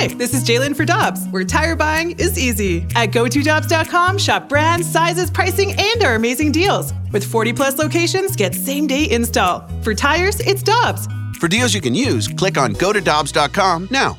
Hi, this is Jalen for Dobbs, where tire buying is easy. At GoToDobbs.com, shop brands, sizes, pricing, and our amazing deals. With 40 plus locations, get same day install. For tires, it's Dobbs. For deals you can use, click on GoToDobbs.com now.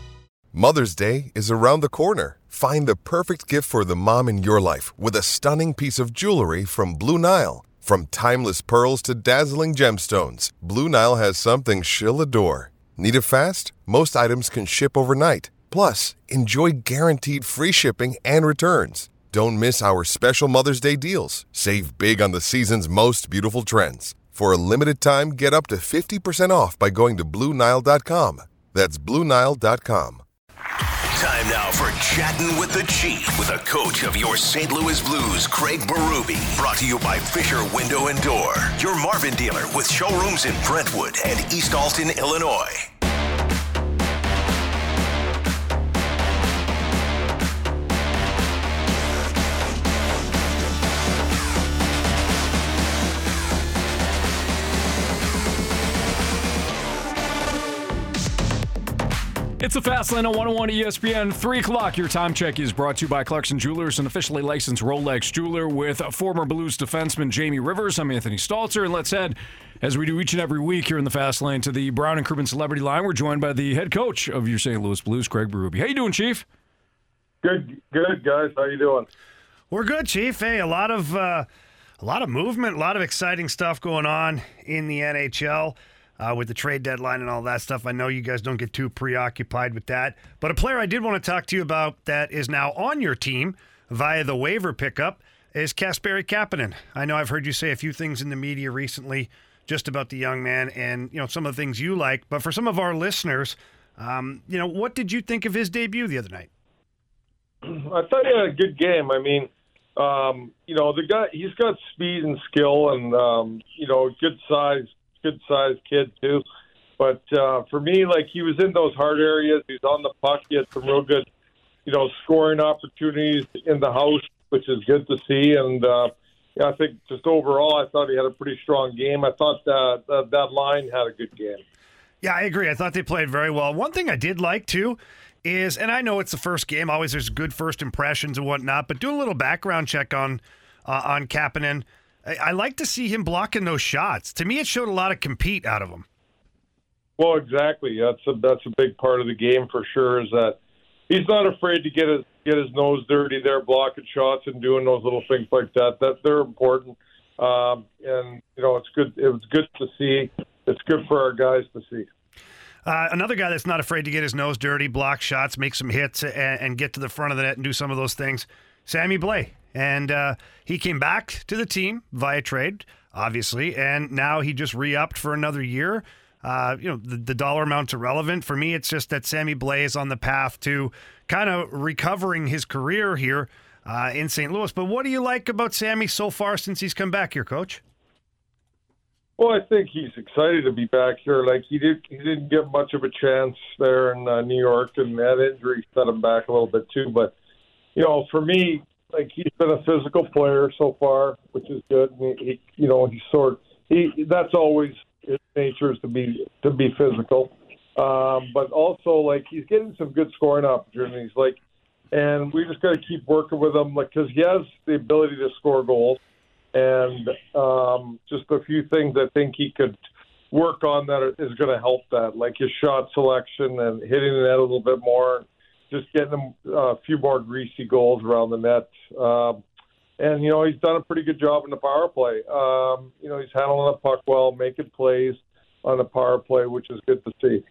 Mother's Day is around the corner. Find the perfect gift for the mom in your life with a stunning piece of jewelry from Blue Nile. From timeless pearls to dazzling gemstones, Blue Nile has something she'll adore. Need it fast? Most items can ship overnight. Plus, enjoy guaranteed free shipping and returns. Don't miss our special Mother's Day deals. Save big on the season's most beautiful trends. For a limited time, get up to 50% off by going to BlueNile.com. That's BlueNile.com. Time now for Chatting with the Chief with a coach of your St. Louis Blues, Craig Berube. Brought to you by Fisher Window and Door, your Marvin dealer with showrooms in Brentwood and East Alton, Illinois. It's a fast lane on 101 ESPN. 3 o'clock. Your time check is brought to you by Clarkson Jewelers, an officially licensed Rolex jeweler with former Blues defenseman Jamie Rivers. I'm Anthony Stalter, and let's head, as we do each and every week here in the fast lane, to the Brown and Crouppen Celebrity Line. We're joined by the head coach of your St. Louis Blues, Craig Berube. How you doing, Chief? Good, good guys. How you doing? We're good, Chief. Hey, a lot of uh, a lot of movement, a lot of exciting stuff going on in the NHL uh, with the trade deadline and all that stuff. I know you guys don't get too preoccupied with that. But a player I did want to talk to you about that is now on your team via the waiver pickup is Kasperi Kapanen. I know I've heard you say a few things in the media recently just about the young man and you know some of the things you like. But for some of our listeners, um, you know, what did you think of his debut the other night? I thought he had a good game. I mean, um, you know, the guy he's got speed and skill, and um, you know, good size good sized kid too. But uh, for me, like he was in those hard areas. He's on the puck. He had some real good, you know, scoring opportunities in the house, which is good to see. And uh, yeah, I think just overall, I thought he had a pretty strong game. I thought that that, that line had a good game. Yeah, I agree. I thought they played very well. One thing I did like too is, and I know it's the first game. Always there's good first impressions and whatnot, but do a little background check on uh, on Kapanen. I, I like to see him blocking those shots. To me, it showed a lot of compete out of him. Well, exactly. That's a that's a big part of the game for sure. Is that he's not afraid to get his get his nose dirty there, blocking shots and doing those little things like that. That they're important. Um, and you know, it's good. It was good to see. It's good for our guys to see. Uh, another guy that's not afraid to get his nose dirty, block shots, make some hits, and, and, get to the front of the net and do some of those things. Sammy Blais. And uh, he came back to the team via trade, obviously, and now he just re upped for another year. Uh, you know, the, the, dollar amount's irrelevant. For me, it's just that Sammy is on the path to kind of recovering his career here uh, in St. Louis. But what do you like about Sammy so far since he's come back here, Coach? Well, I think he's excited to be back here. Like he did, he didn't get much of a chance there in uh, New York, and that injury set him back a little bit too. But you know, for me, like he's been a physical player so far, which is good. And he, you know, he's sort he that's always his nature is to be to be physical. Um, but also like he's getting some good scoring opportunities. Like, and we just got to keep working with him, like because he has the ability to score goals, and um, just a few things I think he could work on that is going to help that, like his shot selection and hitting the net a little bit more just getting them uh, a few more greasy goals around the net. Um, and, you know, he's done a pretty good job in the power play. Um, you know, he's handling the puck well, making plays on the power play, which is good to see.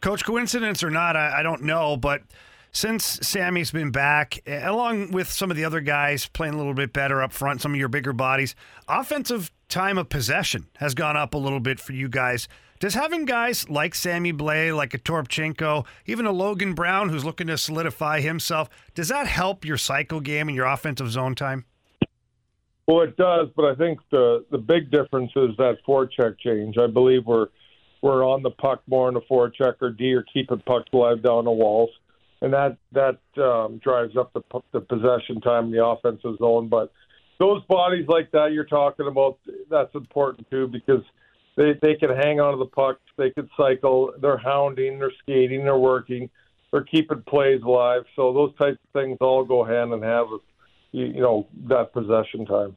Coach, coincidence or not, I, I don't know, but since Sammy's been back, along with some of the other guys playing a little bit better up front, some of your bigger bodies, offensive time of possession has gone up a little bit for you guys. Does having guys like Sammy Blais, like a Toropchenko, even a Logan Brown who's looking to solidify himself, does that help your cycle game and your offensive zone time? Well, it does, but I think the the big difference is that forecheck change. I believe we're we're on the puck more in the forecheck or D or keeping pucks alive down the walls, and that that um, drives up the the possession time in the offensive zone. But those bodies like that you're talking about, that's important too because they they can hang on to the puck, they can cycle, they're hounding, they're skating, they're working. they're keeping plays alive. So those types of things all go hand in hand with you, you know that possession time.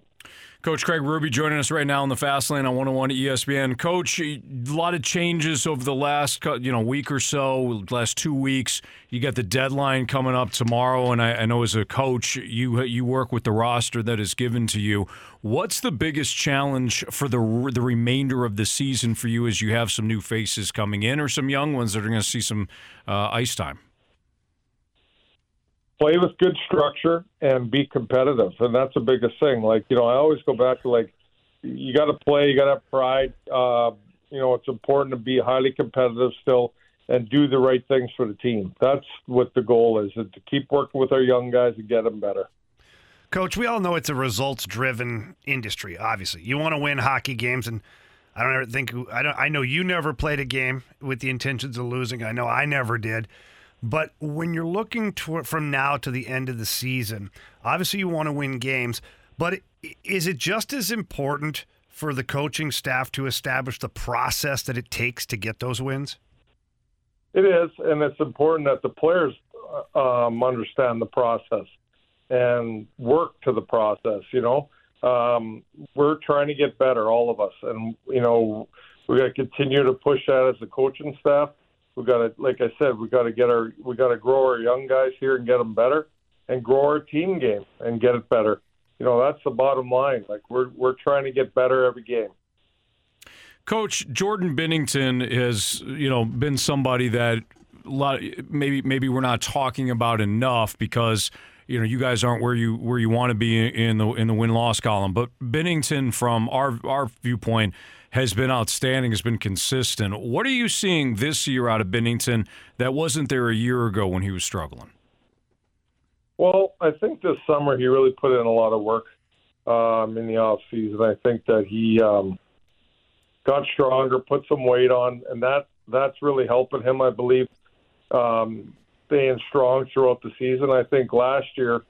Coach Craig Berube joining us right now on the Fast Lane on 101 ESPN. Coach, a lot of changes over the last you know week or so, last two weeks. You got the deadline coming up tomorrow, and I, I know as a coach, you you work with the roster that is given to you. What's the biggest challenge for the the remainder of the season for you as you have some new faces coming in, or some young ones that are going to see some uh, ice time? Play with good structure and be competitive, and that's the biggest thing. Like you know, I always go back to like you got to play, you got to have pride. Uh, you know, it's important to be highly competitive still and do the right things for the team. That's what the goal is: is to keep working with our young guys and get them better. Coach, we all know it's a results-driven industry. Obviously, you want to win hockey games, and I don't ever think I don't. I know you never played a game with the intentions of losing. I know I never did. But when you're looking from now to the end of the season, obviously you want to win games. But is it just as important for the coaching staff to establish the process that it takes to get those wins? It is, and it's important that the players uh, um, understand the process and work to the process. You know, um, we're trying to get better, all of us, and you know, we got to continue to push that as a coaching staff we got to, like I said, we got to get our, we got to grow our young guys here and get them better, and grow our team game and get it better. You know, that's the bottom line. Like we're we're trying to get better every game. Coach Jordan Binnington has, you know, been somebody that a lot maybe maybe we're not talking about enough because you know you guys aren't where you where you want to be in the in the win loss column. But Binnington, from our our viewpoint, has been outstanding, has been consistent. What are you seeing this year out of Binnington that wasn't there a year ago when he was struggling? Well, I think this summer he really put in a lot of work um, in the off season. I think that he um, got stronger, put some weight on, and that that's really helping him. I believe um, staying strong throughout the season. I think last year,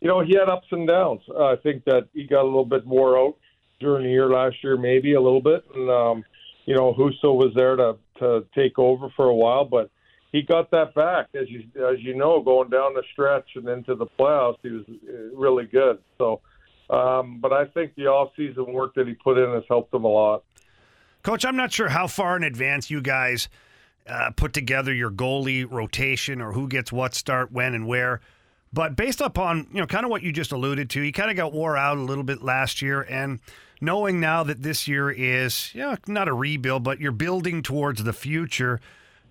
you know, he had ups and downs. Uh, I think that he got a little bit more out during the year last year, maybe a little bit. And um, you know, Husso was there to to take over for a while, but he got that back as you as you know, going down the stretch and into the playoffs, he was uh, really good. So, um, but I think the off season work that he put in has helped him a lot. Coach, I'm not sure how far in advance you guys uh, put together your goalie rotation or who gets what start when and where. But based upon you know kind of what you just alluded to, he kind of got wore out a little bit last year, and knowing now that this year is, you know, not a rebuild, but you're building towards the future.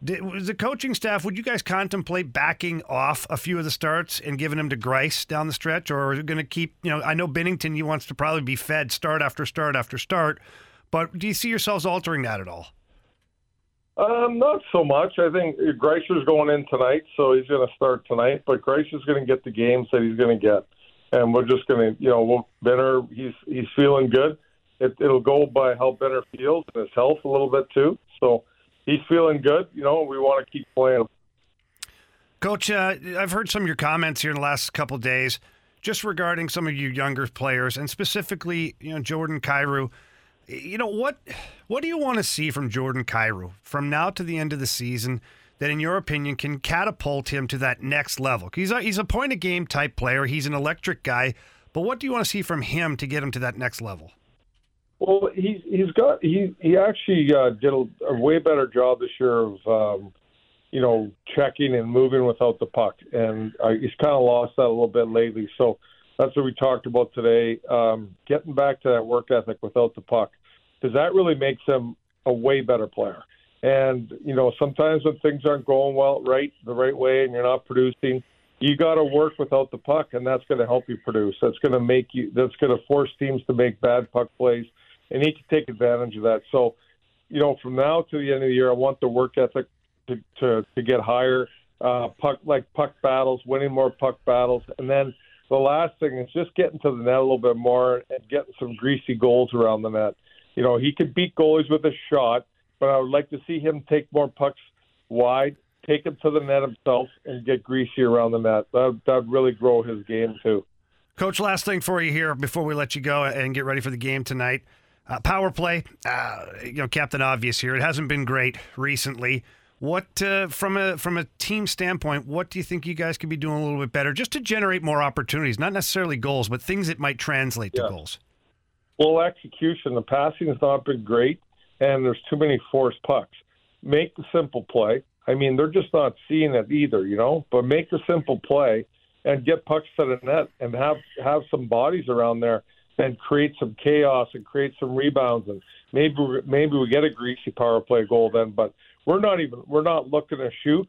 Did, was the coaching staff, would you guys contemplate backing off a few of the starts and giving them to Greiss down the stretch? Or are you going to keep, you know, I know Binnington. he wants to probably be fed start after start after start, but do you see yourselves altering that at all? Um, not so much. I think Greisser's going in tonight, so he's going to start tonight. But Greisser's going to get the games that he's going to get and we're just going to, you know, we'll, Benner, he's he's feeling good. It, it'll go by how Benner feels and his health a little bit too. So he's feeling good. You know, we want to keep playing. Coach, uh, I've heard some of your comments here in the last couple days, just regarding some of your younger players, and specifically, you know, Jordan Kyrou. You know what? What do you want to see from Jordan Kyrou from now to the end of the season? that, in your opinion, can catapult him to that next level? He's a, he's a point of game type player. He's an electric guy. But what do you want to see from him to get him to that next level? Well, he's he's got he he actually uh, did a, a, way better job this year of um, you know checking and moving without the puck, and uh, he's kind of lost that a little bit lately. So that's what we talked about today, um, getting back to that work ethic without the puck, because that really makes him a way better player. And you know, sometimes when things aren't going well, right, the right way, and you're not producing, you got to work without the puck, and that's going to help you produce. That's going to make you. That's going to force teams to make bad puck plays, and he can take advantage of that. So, you know, from now to the end of the year, I want the work ethic to to, to get higher. Uh, puck like puck battles, winning more puck battles, and then the last thing is just getting to the net a little bit more and getting some greasy goals around the net. You know, he could beat goalies with a shot but I would like to see him take more pucks wide, take him to the net himself, and get greasy around the net. That that would really grow his game too. Coach, last thing for you here before we let you go and get ready for the game tonight. Uh, power play, uh, you know, Captain Obvious here. It hasn't been great recently. What uh, from a from a team standpoint, what do you think you guys could be doing a little bit better just to generate more opportunities, not necessarily goals, but things that might translate to goals? Well, execution. The passing has not been great, and there's too many forced pucks. Make the simple play. I mean, they're just not seeing it either, you know. But make the simple play and get pucks to the net and have have some bodies around there and create some chaos and create some rebounds and maybe maybe we get a greasy power play goal then. But we're not even we're not looking to shoot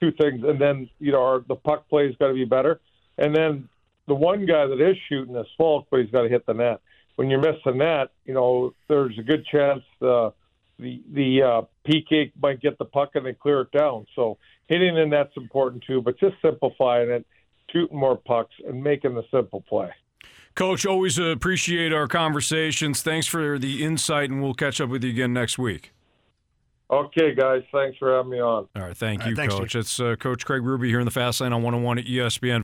two things, and then you know our, the puck play's got to be better, and then the one guy that is shooting is Faulk, but he's got to hit the net. When you miss the net, you know there's a good chance the the the uh, PK might get the puck and then clear it down. So hitting the net's important too, but just simplifying it, shooting more pucks, and making the simple play. Coach, always appreciate our conversations. Thanks for the insight, and we'll catch up with you again next week. Okay, guys, thanks for having me on. All right, thank All right, you, thanks, Coach. It's uh, Coach Craig Berube here in the Fast Lane on 101 at ESPN.